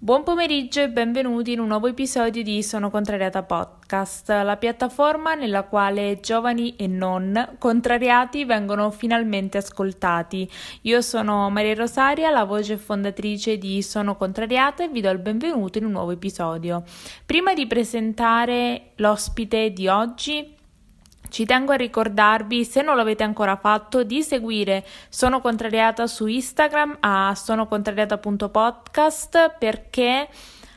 Buon pomeriggio e benvenuti in un nuovo episodio di Sono Contrariata Podcast, la piattaforma nella quale giovani e non contrariati vengono finalmente ascoltati. Io sono Maria Rosaria, la voce fondatrice di Sono Contrariata e vi do il benvenuto in un nuovo episodio. Prima di presentare l'ospite di oggi, ci tengo a ricordarvi, se non l'avete ancora fatto, di seguire Sono Contrariata su Instagram a sonocontrariata.podcast perché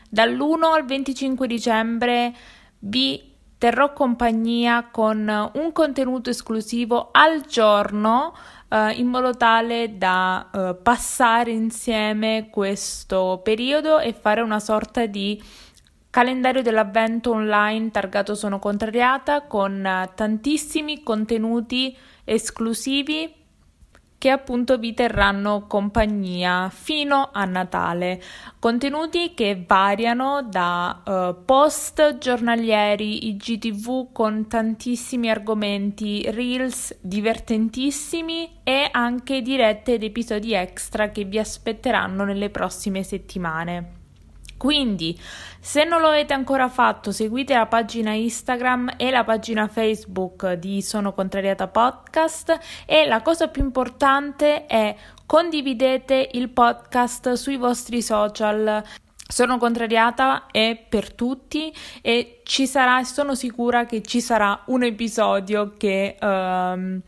dall'1 al 25 dicembre vi terrò compagnia con un contenuto esclusivo al giorno eh, in modo tale da eh, passare insieme questo periodo e fare una sorta di Calendario dell'avvento online targato Sono Contrariata con eh, tantissimi contenuti esclusivi che appunto vi terranno compagnia fino a Natale. Contenuti che variano da uh, post giornalieri, IGTV con tantissimi argomenti, reels divertentissimi e anche dirette ed episodi extra che vi aspetteranno nelle prossime settimane. Quindi, se non lo avete ancora fatto, seguite la pagina Instagram e la pagina Facebook di Sono Contrariata Podcast e la cosa più importante è condividete il podcast sui vostri social. Sono contrariata è per tutti e ci sarà, sono sicura che ci sarà un episodio che um,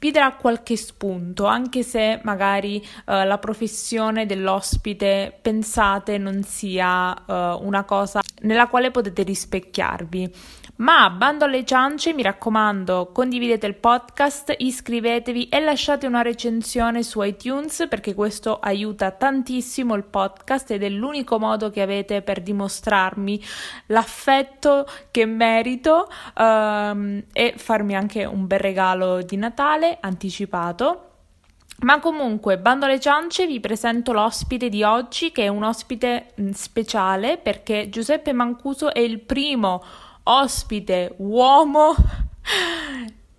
vi darà qualche spunto, anche se magari uh, la professione dell'ospite pensate non sia uh, una cosa nella quale potete rispecchiarvi. Ma bando alle ciance, mi raccomando, condividete il podcast, iscrivetevi e lasciate una recensione su iTunes perché questo aiuta tantissimo il podcast ed è l'unico modo che avete per dimostrarmi l'affetto che merito um, e farmi anche un bel regalo di Natale anticipato. Ma comunque, bando alle ciance, vi presento l'ospite di oggi, che è un ospite mm, speciale perché Giuseppe Mancuso è il primo ospite uomo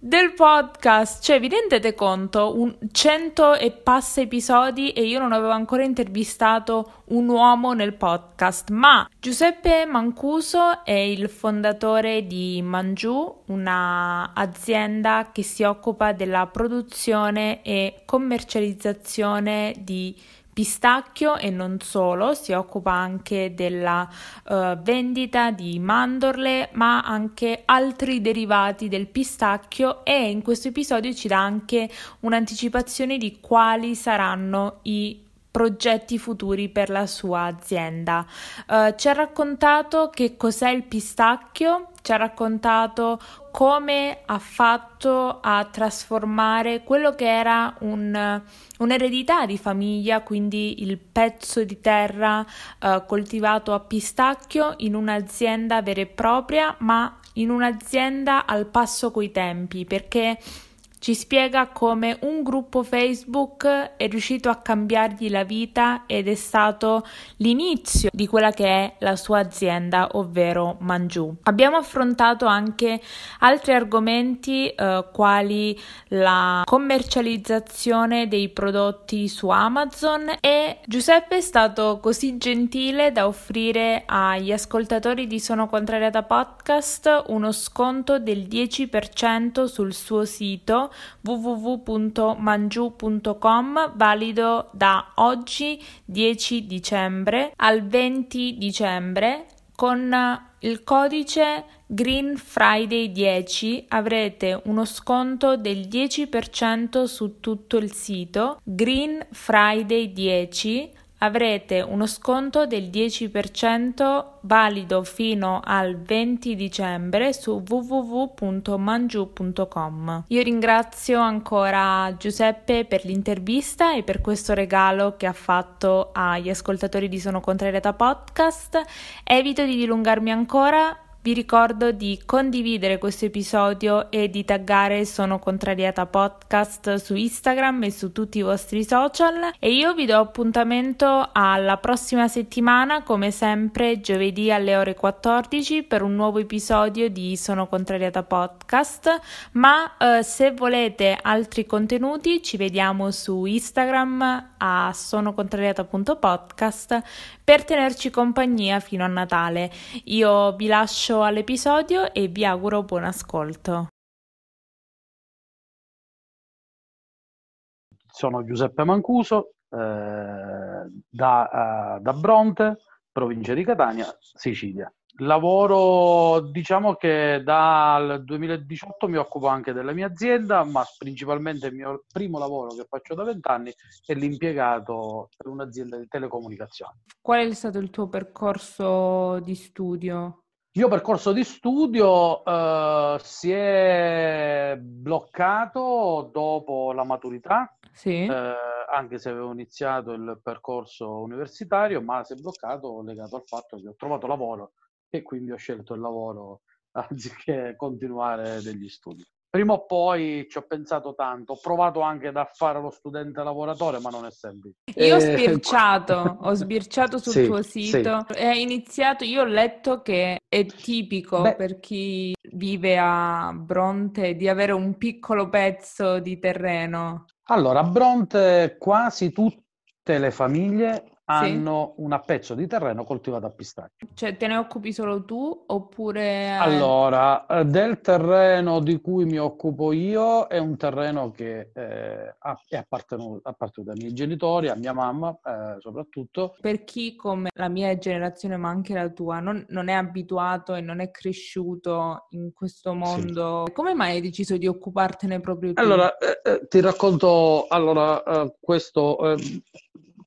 del podcast. Cioè, vi rendete conto? Un cento e passa episodi e io non avevo ancora intervistato un uomo nel podcast. Ma Giuseppe Mancuso è il fondatore di Mangiù, un'azienda che si occupa della produzione e commercializzazione di pistacchio e non solo, si occupa anche della uh, vendita di mandorle, ma anche altri derivati del pistacchio e in questo episodio ci dà anche un'anticipazione di quali saranno i progetti futuri per la sua azienda. Uh, ci ha raccontato che cos'è il pistacchio, ci ha raccontato come ha fatto a trasformare quello che era un, un'eredità di famiglia, quindi il pezzo di terra uh, coltivato a pistacchio, in un'azienda vera e propria, ma in un'azienda al passo coi tempi, perché ci spiega come un gruppo Facebook è riuscito a cambiargli la vita ed è stato l'inizio di quella che è la sua azienda, ovvero Mangiù. Abbiamo affrontato anche altri argomenti eh, quali la commercializzazione dei prodotti su Amazon e Giuseppe è stato così gentile da offrire agli ascoltatori di Sono Contrariata Podcast uno sconto del 10% sul suo sito www.mangiu.com valido da oggi 10 dicembre al 20 dicembre con il codice Green Friday 10 avrete uno sconto del 10% su tutto il sito Green Friday 10 avrete uno sconto del 10% valido fino al 20 dicembre su www.mangiu.com. Io ringrazio ancora Giuseppe per l'intervista e per questo regalo che ha fatto agli ascoltatori di Sono Contrariata Podcast. Evito di dilungarmi ancora vi ricordo di condividere questo episodio e di taggare Sono Contrariata Podcast su Instagram e su tutti i vostri social. E io vi do appuntamento alla prossima settimana come sempre giovedì alle ore 14 per un nuovo episodio di Sono Contrariata Podcast. Ma eh, se volete altri contenuti ci vediamo su Instagram a sonocontrariata.podcast per tenerci compagnia fino a Natale. Io vi lascio all'episodio e vi auguro buon ascolto. Sono Giuseppe Mancuso, eh, da, uh, da Bronte, provincia di Catania, Sicilia. Lavoro, diciamo che dal 2018 mi occupo anche della mia azienda, ma principalmente il mio primo lavoro che faccio da vent'anni è l'impiegato per un'azienda di telecomunicazioni. Qual è stato il tuo percorso di studio? Il mio percorso di studio eh, si è bloccato dopo la maturità, sì. eh, anche se avevo iniziato il percorso universitario, ma si è bloccato legato al fatto che ho trovato lavoro e quindi ho scelto il lavoro anziché continuare degli studi. Prima o poi ci ho pensato tanto, ho provato anche a fare lo studente lavoratore, ma non è semplice. Io ho eh, sbirciato, ho sbirciato sul sì, tuo sito sì. e iniziato, io ho letto che è tipico Beh, per chi vive a Bronte di avere un piccolo pezzo di terreno. Allora, a Bronte quasi tutte le famiglie hanno sì. un pezzo di terreno coltivato a pistacchio. Cioè, te ne occupi solo tu oppure... Allora, eh, del terreno di cui mi occupo io è un terreno che eh, è appartenuto, appartenuto, ai miei genitori, a mia mamma eh, soprattutto. Per chi come la mia generazione, ma anche la tua, non, non è abituato e non è cresciuto in questo mondo, sì. come mai hai deciso di occupartene proprio tu? Allora, eh, eh ti racconto, allora, eh, questo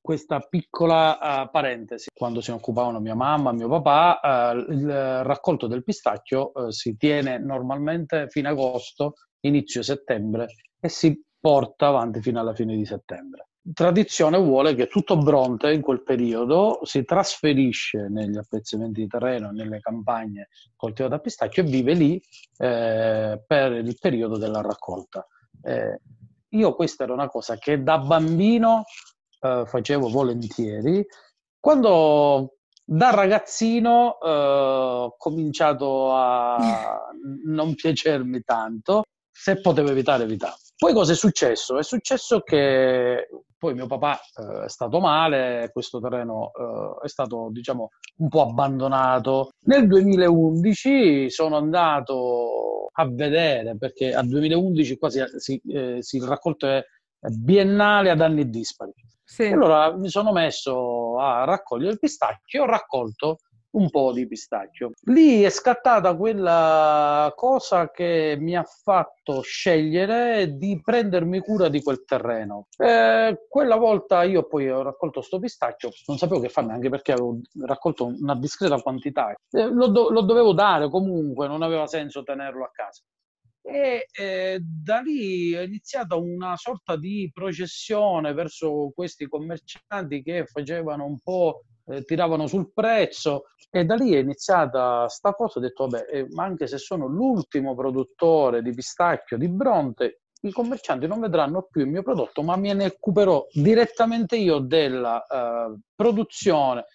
questa piccola uh, parentesi. Quando si occupavano mia mamma mio papà, uh, il raccolto del pistacchio uh, si tiene normalmente fino agosto, inizio settembre e si porta avanti fino alla fine di settembre. Tradizione vuole che tutto Bronte in quel periodo si trasferisce negli appezzamenti di terreno, nelle campagne coltivate a pistacchio e vive lì eh, per il periodo della raccolta. Eh, io questa era una cosa che da bambino eh, facevo volentieri. Quando da ragazzino eh, ho cominciato a non piacermi tanto, se potevo evitare, evitavo. Poi cosa è successo? È successo che poi mio papà eh, è stato male, questo terreno eh, è stato diciamo un po' abbandonato. Nel 2011 sono andato a vedere perché al 2011 quasi si, eh, si, il raccolto è biennale ad anni dispari. Sì. Allora mi sono messo a raccogliere il pistacchio ho raccolto un po' di pistacchio. Lì è scattata quella cosa che mi ha fatto scegliere di prendermi cura di quel terreno. Eh, quella volta io poi ho raccolto questo pistacchio, non sapevo che farne anche perché avevo raccolto una discreta quantità. Eh, lo, do- lo dovevo dare comunque, non aveva senso tenerlo a casa e eh, da lì è iniziata una sorta di processione verso questi commercianti che facevano un po', eh, tiravano sul prezzo. E da lì è iniziata sta cosa, ho detto vabbè, eh, ma anche se sono l'ultimo produttore di pistacchio di Bronte, i commercianti non vedranno più il mio prodotto, ma me ne occuperò direttamente io della uh, produzione,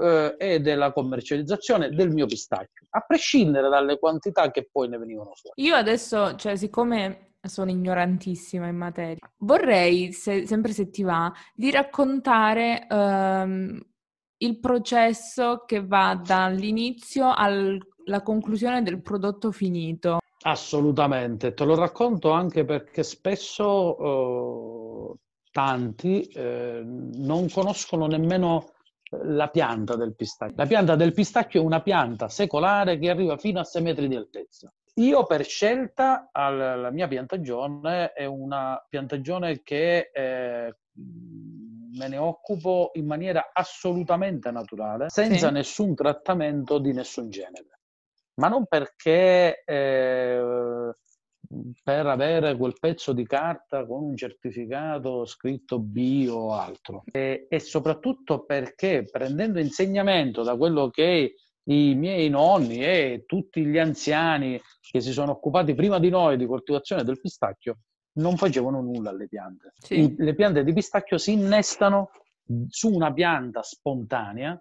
eh, e della commercializzazione del mio pistacchio, a prescindere dalle quantità che poi ne venivano fuori. Io adesso, cioè, siccome sono ignorantissima in materia, vorrei, se, sempre se ti va, di raccontare ehm, il processo che va dall'inizio alla conclusione del prodotto finito. Assolutamente, te lo racconto anche perché spesso eh, tanti eh, non conoscono nemmeno la pianta del pistacchio. La pianta del pistacchio è una pianta secolare che arriva fino a 6 metri di altezza. Io per scelta la mia piantagione è una piantagione che eh, me ne occupo in maniera assolutamente naturale, senza sì. nessun trattamento di nessun genere. Ma non perché eh, per avere quel pezzo di carta con un certificato scritto bio o altro. E, e, soprattutto perché prendendo insegnamento da quello che i miei nonni e tutti gli anziani che si sono occupati prima di noi di coltivazione del pistacchio non facevano nulla alle piante. Sì. Le piante di pistacchio si innestano su una pianta spontanea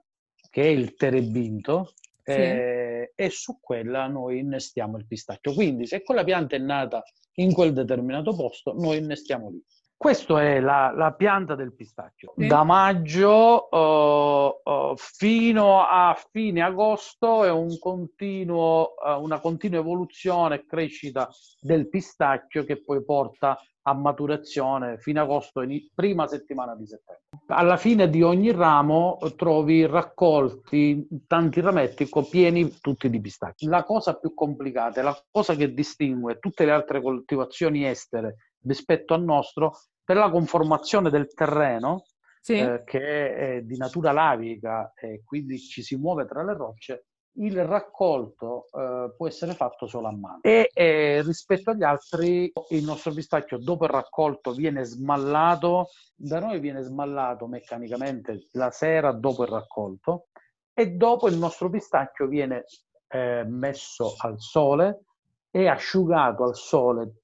che è il terebinto sì. eh, e su quella noi innestiamo il pistacchio. Quindi se quella pianta è nata in quel determinato posto, noi innestiamo lì. Questa è la, la, pianta del pistacchio. Sì. Da maggio uh, uh, fino a fine agosto è un continuo, uh, una continua evoluzione e crescita del pistacchio che poi porta a maturazione fino agosto, in prima settimana di settembre. Alla fine di ogni ramo trovi raccolti tanti rametti pieni tutti di pistacchi. La cosa più complicata, la cosa che distingue tutte le altre coltivazioni estere rispetto al nostro, per la conformazione del terreno, sì. eh, che è di natura lavica e quindi ci si muove tra le rocce, il raccolto eh, può essere fatto solo a mano. E eh, rispetto agli altri il nostro pistacchio dopo il raccolto viene smallato. Da noi viene smallato meccanicamente la sera dopo il raccolto e dopo il nostro pistacchio viene eh, messo al sole e asciugato al sole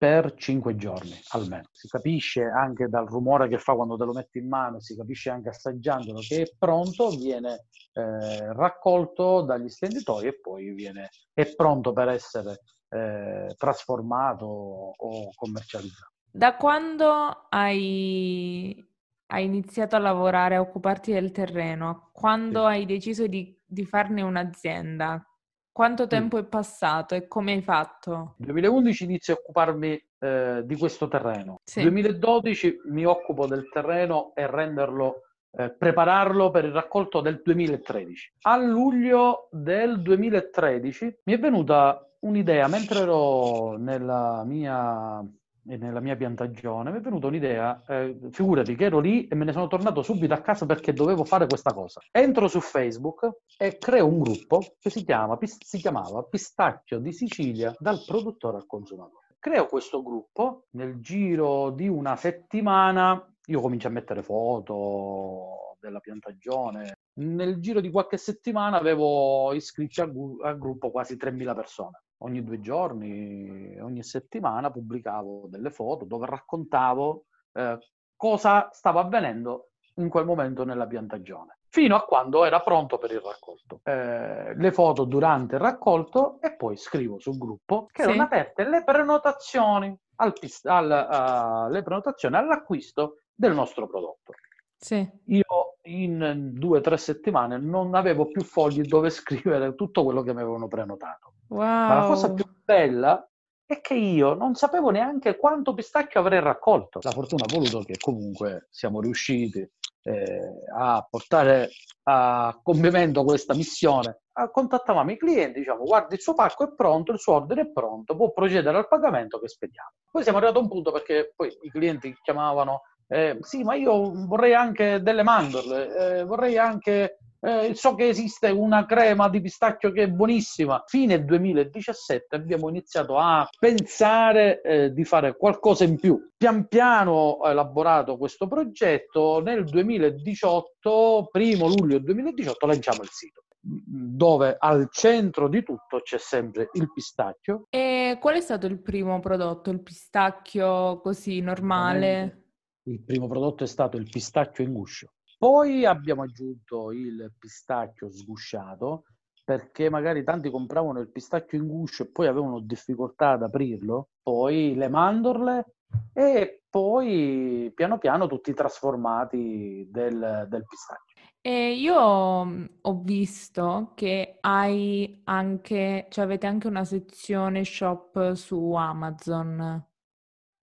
per cinque giorni almeno. Si capisce anche dal rumore che fa quando te lo metti in mano, si capisce anche assaggiandolo che è pronto, viene eh, raccolto dagli stenditori e poi viene, è pronto per essere eh, trasformato o commercializzato. Da quando hai, hai, iniziato a lavorare, a occuparti del terreno, quando sì. hai deciso di, di farne un'azienda, quanto tempo è passato e come hai fatto? Nel 2011 inizio a occuparmi eh, di questo terreno. Nel sì. 2012 mi occupo del terreno e renderlo, eh, prepararlo per il raccolto del 2013. A luglio del 2013 mi è venuta un'idea mentre ero nella mia nella mia piantagione, mi è venuta un'idea, eh, figurati che ero lì e me ne sono tornato subito a casa perché dovevo fare questa cosa. Entro su Facebook e creo un gruppo che si, chiama, si chiamava Pistacchio di Sicilia dal produttore al consumatore. Creo questo gruppo, nel giro di una settimana io comincio a mettere foto della piantagione. Nel giro di qualche settimana avevo iscritti al, gruppo quasi 3.000 persone ogni due giorni, ogni settimana pubblicavo delle foto dove raccontavo eh, cosa stava avvenendo in quel momento nella piantagione, fino a quando era pronto per il raccolto. Eh, le foto durante il raccolto e poi scrivo sul gruppo che sì. erano aperte le prenotazioni, al, al, uh, le prenotazioni all'acquisto del nostro prodotto. Sì. Io in due o tre settimane non avevo più fogli dove scrivere tutto quello che mi avevano prenotato. Wow. Ma la cosa più bella è che io non sapevo neanche quanto pistacchio avrei raccolto. La fortuna ha voluto che comunque siamo riusciti eh, a portare a compimento questa missione. Contattavamo i clienti, diciamo guarda il suo pacco è pronto, il suo ordine è pronto, può procedere al pagamento che spediamo. Poi siamo arrivati a un punto perché poi i clienti chiamavano eh, sì, ma io vorrei anche delle mandorle, eh, vorrei anche eh, so che esiste una crema di pistacchio che è buonissima. Fine 2017 abbiamo iniziato a pensare eh, di fare qualcosa in più. Pian piano ho elaborato questo progetto. Nel 2018, primo luglio 2018, lanciamo il sito dove al centro di tutto c'è sempre il pistacchio. E qual è stato il primo prodotto? Il pistacchio così normale? Il primo prodotto è stato il pistacchio in guscio. Poi abbiamo aggiunto il pistacchio sgusciato perché magari tanti compravano il pistacchio in guscio e poi avevano difficoltà ad aprirlo, poi le mandorle e poi piano piano tutti i trasformati del, del pistacchio. E io mm, ho visto che hai anche, cioè avete anche una sezione shop su Amazon.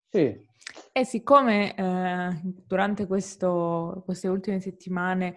Sì, e siccome eh, durante questo, queste ultime settimane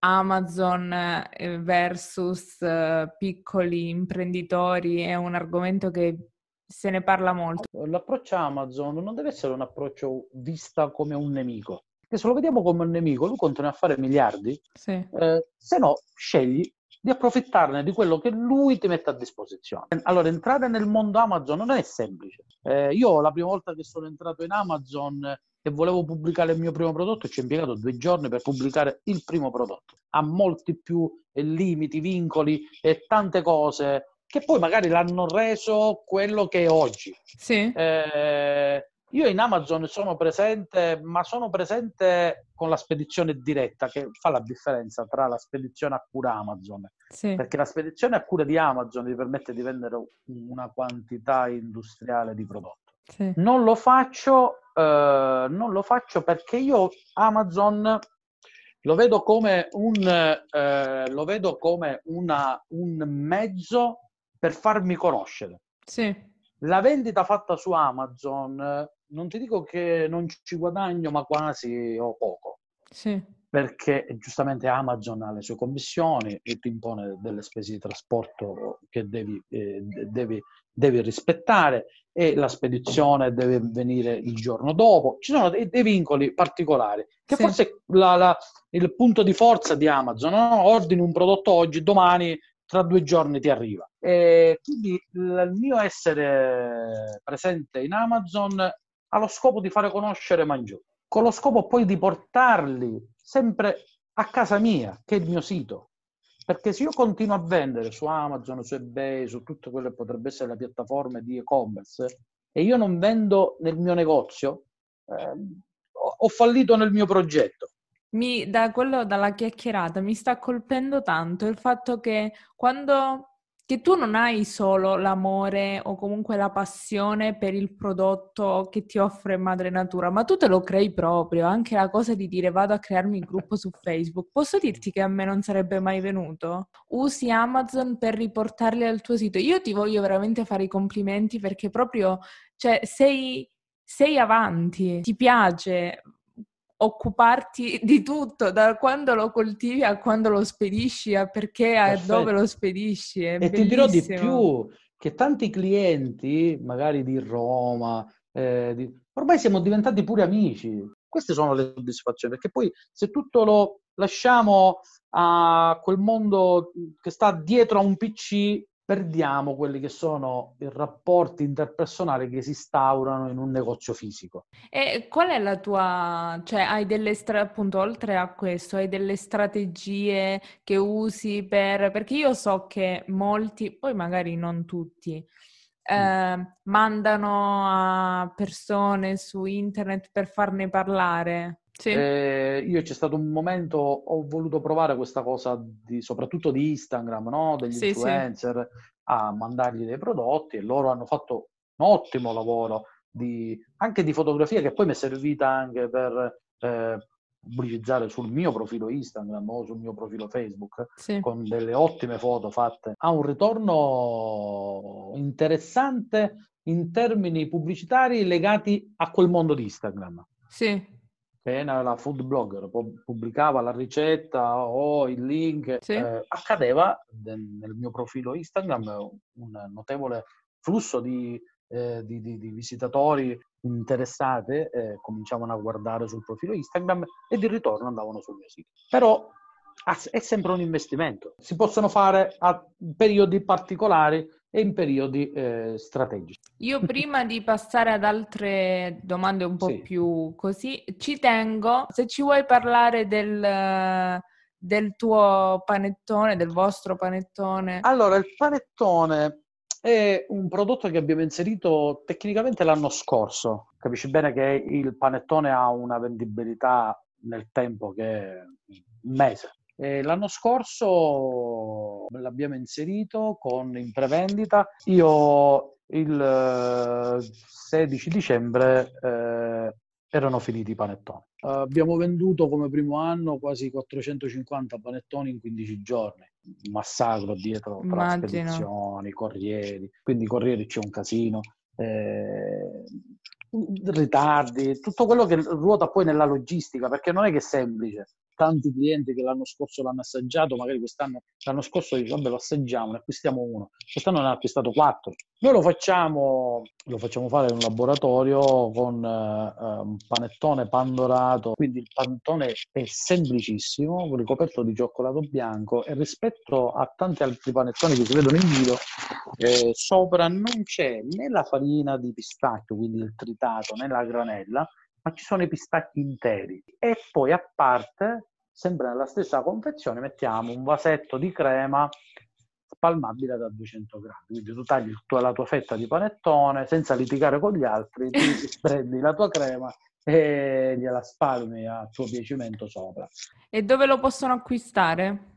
Amazon eh, versus eh, piccoli imprenditori è un argomento che se ne parla molto. L'approccio Amazon non deve essere un approccio vista come un nemico. Perché se lo vediamo come un nemico, lui continua a fare miliardi, sì. eh, se no scegli di approfittarne di quello che lui ti mette a disposizione. Allora, entrare nel mondo Amazon non è semplice. Eh, io la prima volta che sono entrato in Amazon e volevo pubblicare il mio primo prodotto, ci ho impiegato due giorni per pubblicare il primo prodotto. Ha molti più limiti, vincoli e tante cose che poi magari l'hanno reso quello che è oggi. Sì. Eh, io in Amazon sono presente, ma sono presente con la spedizione diretta, che fa la differenza tra la spedizione a cura Amazon. Sì. Perché la spedizione a cura di Amazon ti permette di vendere una quantità industriale di prodotto. Sì. Non lo faccio, eh, non lo faccio perché io Amazon lo vedo come un, eh, lo vedo come una, un mezzo per farmi conoscere. Sì. La vendita fatta su Amazon, non ti dico che non ci guadagno, ma quasi o poco. Sì perché giustamente Amazon ha le sue commissioni e ti impone delle spese di trasporto che devi, eh, devi, devi, rispettare e la spedizione deve venire il giorno dopo. Ci sono dei, dei vincoli particolari che sì. forse è la, la, il punto di forza di Amazon. No? Ordini un prodotto oggi, domani, tra due giorni ti arriva. E quindi il mio essere presente in Amazon ha lo scopo di fare conoscere Mangiù, con lo scopo poi di portarli sempre a casa mia, che è il mio sito. Perché se io continuo a vendere su Amazon, su eBay, su tutte quelle che potrebbero essere le piattaforme di e-commerce, e io non vendo nel mio negozio, eh, ho fallito nel mio progetto. Mi, da quello, dalla chiacchierata mi sta colpendo tanto il fatto che quando che tu non hai solo l'amore o comunque la passione per il prodotto che ti offre Madre Natura, ma tu te lo crei proprio, anche la cosa di dire vado a crearmi il gruppo su Facebook. Posso dirti che a me non sarebbe mai venuto? Usi Amazon per riportarli al tuo sito. Io ti voglio veramente fare i complimenti perché proprio, cioè, sei, sei avanti, ti piace, occuparti di tutto, da quando lo coltivi a quando lo spedisci, a perché, a Perfetto. dove lo spedisci. E bellissimo. ti dirò di più, che tanti clienti, magari di Roma, eh, di... ormai siamo diventati pure amici. Queste sono le soddisfazioni, perché poi se tutto lo lasciamo a quel mondo che sta dietro a un PC, perdiamo quelli che sono i rapporti interpersonali che si instaurano in un negozio fisico. E qual è la tua, cioè hai delle stra- appunto oltre a questo, hai delle strategie che usi per, perché io so che molti, poi magari non tutti, eh, mandano a persone su internet per farne parlare. Sì. Eh, io c'è stato un momento, ho voluto provare questa cosa, di, soprattutto di Instagram, no? degli sì, influencer, sì. a mandargli dei prodotti e loro hanno fatto un ottimo lavoro di, anche di fotografia che poi mi è servita anche per eh, pubblicizzare sul mio profilo Instagram o sul mio profilo Facebook sì. con delle ottime foto fatte. Ha un ritorno interessante in termini pubblicitari legati a quel mondo di Instagram. Sì appena la food blogger pubblicava la ricetta o il link, sì. eh, accadeva nel mio profilo Instagram un notevole flusso di, eh, di, di, di visitatori interessati, eh, cominciavano a guardare sul profilo Instagram e di ritorno andavano sul mio sito. Però è sempre un investimento. Si possono fare a periodi particolari e in periodi eh, strategici. Io prima di passare ad altre domande un po' sì. più così, ci tengo, se ci vuoi parlare del, del tuo panettone, del vostro panettone. Allora, il panettone è un prodotto che abbiamo inserito tecnicamente l'anno scorso. Capisci bene che il panettone ha una vendibilità nel tempo che è un mese. Eh, l'anno scorso l'abbiamo inserito con in prevendita. Io il 16 dicembre eh, erano finiti i panettoni. Uh, abbiamo venduto come primo anno quasi 450 panettoni in 15 giorni. Un massacro dietro tra Immagino. spedizioni, corrieri. Quindi corrieri c'è un casino. Eh, ritardi, tutto quello che ruota poi nella logistica, perché non è che è semplice tanti clienti che l'anno scorso l'hanno assaggiato, magari quest'anno, l'anno scorso dice vabbè lo assaggiamo, ne acquistiamo uno, quest'anno ne ha acquistato quattro. Noi lo facciamo, lo facciamo fare in un laboratorio con uh, un panettone pandorato, quindi il panettone è semplicissimo, ricoperto di cioccolato bianco e rispetto a tanti altri panettoni che si vedono in video, eh, sopra non c'è né la farina di pistacchio, quindi il tritato, né la granella, ma ci sono i pistacchi interi. E poi a parte, sempre nella stessa confezione, mettiamo un vasetto di crema spalmabile da 200 grammi. Quindi tu tagli tutta la tua fetta di panettone senza litigare con gli altri, prendi la tua crema e gliela spalmi a tuo piacimento sopra. E dove lo possono acquistare?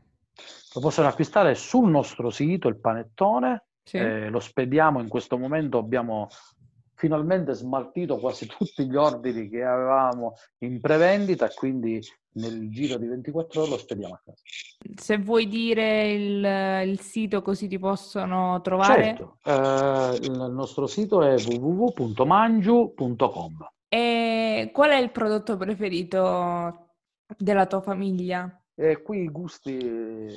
Lo possono acquistare sul nostro sito, il panettone. Sì. Eh, lo spediamo in questo momento, abbiamo finalmente smaltito quasi tutti gli ordini che avevamo in prevendita e quindi nel giro di 24 ore lo spediamo a casa. Se vuoi dire il, il sito così ti possono trovare. Certo, eh, il nostro sito è www.mangiu.com. E qual è il prodotto preferito della tua famiglia? E qui i gusti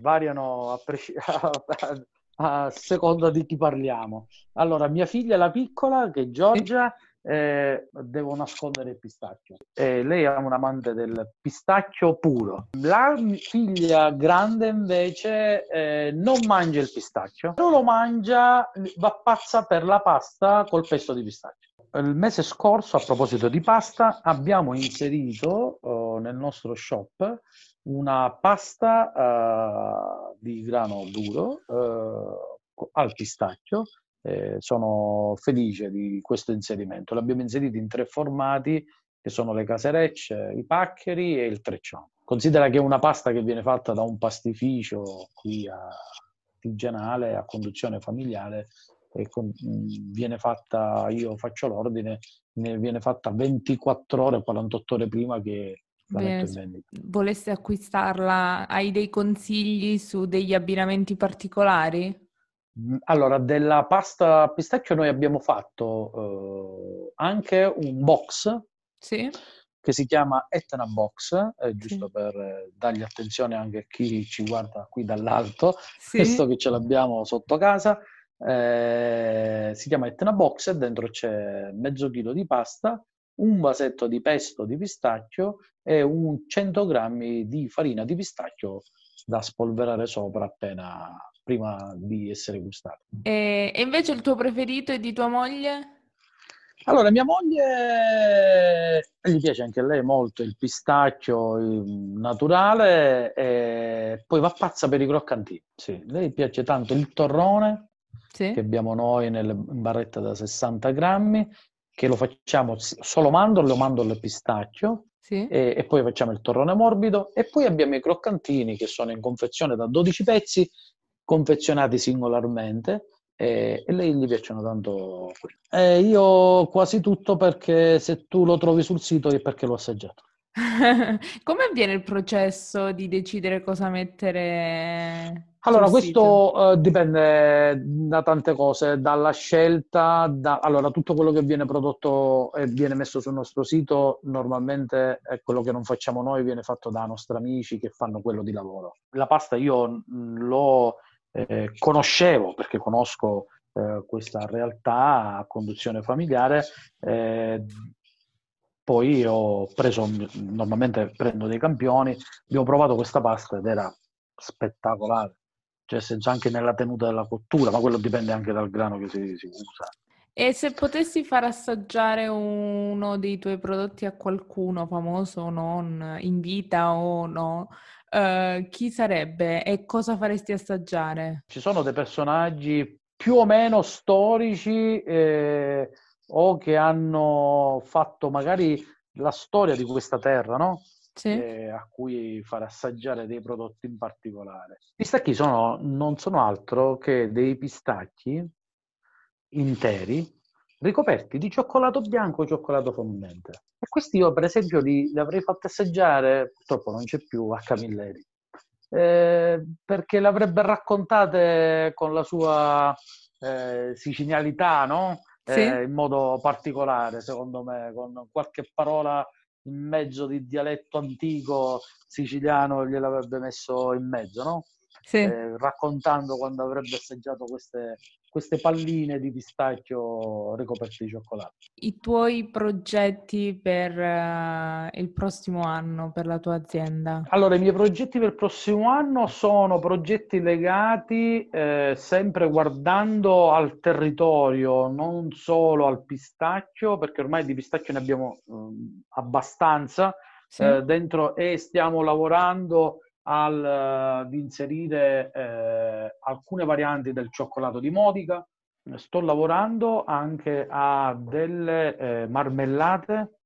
variano a, preci- a seconda di chi parliamo. Allora, mia figlia, la piccola, che è Giorgia, eh, devo nascondere il pistacchio. Eh, lei è un amante del pistacchio puro. La figlia grande invece eh, non mangia il pistacchio, non lo mangia, va pazza per la pasta col pesto di pistacchio. Il mese scorso, a proposito di pasta, abbiamo inserito oh, nel nostro shop una pasta uh, di grano duro uh, al pistacchio. Eh, sono felice di questo inserimento. L'abbiamo inserito in tre formati che sono le caserecce, i paccheri e il treccione. Considera che è una pasta che viene fatta da un pastificio qui a artigianale, a conduzione familiare, e con, viene fatta, io faccio l'ordine, viene fatta 24 ore, 48 ore prima che Bene, voleste acquistarla, hai dei consigli su degli abbinamenti particolari? Allora, della pasta pistacchio noi abbiamo fatto uh, anche un box sì. che si chiama Etna Box, eh, giusto sì. per eh, dargli attenzione anche a chi ci guarda qui dall'alto, sì. visto che ce l'abbiamo sotto casa. Eh, si chiama Etna Box e dentro c'è mezzo chilo di pasta, un vasetto di pesto di pistacchio e un 100 grammi di farina di pistacchio da spolverare sopra appena prima di essere gustato. E, e invece il tuo preferito è di tua moglie? Allora, mia moglie gli piace anche a lei molto il pistacchio naturale e poi va pazza per i croccantini. Sì, lei piace tanto il torrone sì. che abbiamo noi nelle barrette da 60 grammi che lo facciamo solo mandorle o mandorle e pistacchio sì. e, e, poi facciamo il torrone morbido e poi abbiamo i croccantini che sono in confezione da 12 pezzi confezionati singolarmente e, e lei gli piacciono tanto eh, io quasi tutto perché se tu lo trovi sul sito è perché l'ho assaggiato come avviene il processo di decidere cosa mettere allora, questo uh, dipende da tante cose, dalla scelta, da... allora tutto quello che viene prodotto e viene messo sul nostro sito normalmente è quello che non facciamo noi, viene fatto da nostri amici che fanno quello di lavoro. La pasta io lo eh, conoscevo perché conosco eh, questa realtà a conduzione familiare, eh, poi ho preso, normalmente prendo dei campioni, abbiamo provato questa pasta ed era spettacolare cioè senso anche nella tenuta della cottura, ma quello dipende anche dal grano che si, si usa. E se potessi far assaggiare uno dei tuoi prodotti a qualcuno, famoso o non, in vita o no, uh, chi sarebbe e cosa faresti assaggiare? Ci sono dei personaggi più o meno storici eh, o che hanno fatto magari la storia di questa terra, no? sì. eh, a cui far assaggiare dei prodotti in particolare. I pistacchi sono, non sono altro che dei pistacchi interi ricoperti di cioccolato bianco o cioccolato fondente. E questi io, per esempio, li, li avrei fatti assaggiare, purtroppo non c'è più a Camilleri, eh, perché le avrebbe raccontate con la sua eh, sicilianità, no? Sì. Eh, in modo particolare, secondo me, con qualche parola in mezzo di dialetto antico siciliano gliel'avrebbe messo in mezzo, no? Sì. Eh, raccontando quando avrebbe assaggiato queste, queste palline di pistacchio ricoperte di cioccolato. I tuoi progetti per uh, il prossimo anno, per la tua azienda? Allora, i miei progetti per il prossimo anno sono progetti legati eh, sempre guardando al territorio, non solo al pistacchio, perché ormai di pistacchio ne abbiamo um, abbastanza sì. eh, dentro e stiamo lavorando al, uh, di inserire eh, alcune varianti del cioccolato di Modica. Sto lavorando anche a delle eh, marmellate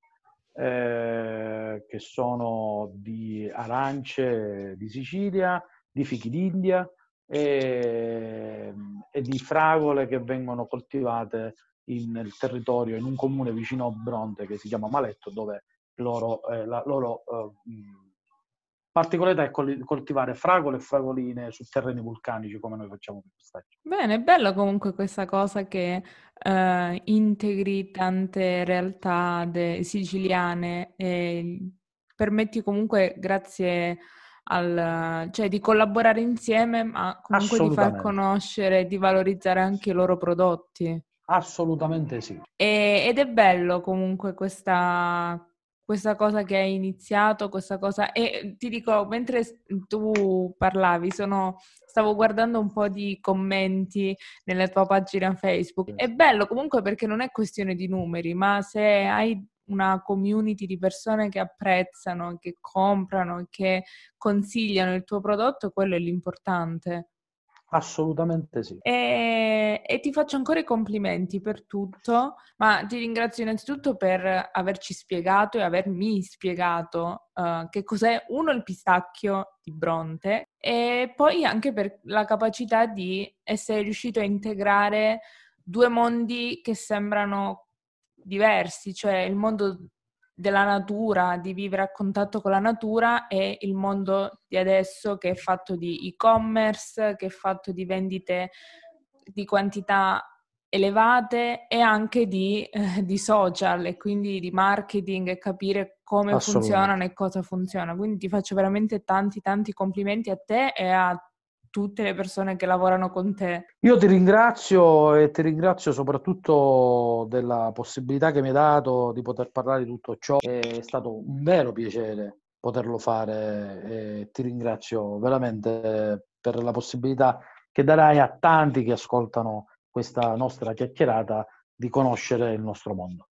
eh, che sono di arance di Sicilia, di fichi d'India e, e di fragole che vengono coltivate nel territorio, in un comune vicino a Bronte che si chiama Maletto, dove loro, eh, la loro eh, particolarità è coltivare fragole e fragoline su terreni vulcanici come noi facciamo per pistacchi. Bene, è bella comunque questa cosa che eh, integri tante realtà de- siciliane e permetti comunque, grazie al, cioè di collaborare insieme, ma comunque di far conoscere, di valorizzare anche i loro prodotti. Assolutamente sì. E, ed è bello comunque questa, questa cosa che hai iniziato, questa cosa... E ti dico, mentre tu parlavi, sono, stavo guardando un po' di commenti nella tua pagina Facebook. È bello comunque perché non è questione di numeri, ma se hai una community di persone che apprezzano, che comprano, che consigliano il tuo prodotto, quello è l'importante. Assolutamente sì. E, e, ti faccio ancora i complimenti per tutto, ma ti ringrazio innanzitutto per averci spiegato e avermi spiegato uh, che cos'è uno il pistacchio di Bronte e poi anche per la capacità di essere riuscito a integrare due mondi che sembrano diversi, cioè il mondo della natura, di vivere a contatto con la natura e il mondo di adesso che è fatto di e-commerce, che è fatto di vendite di quantità elevate e anche di, eh, di social e quindi di marketing e capire come funzionano e cosa funziona. Quindi ti faccio veramente tanti tanti complimenti a te e a tutte le persone che lavorano con te. Io ti ringrazio e ti ringrazio soprattutto della possibilità che mi hai dato di poter parlare di tutto ciò. È stato un vero piacere poterlo fare e ti ringrazio veramente per la possibilità che darai a tanti che ascoltano questa nostra chiacchierata di conoscere il nostro mondo.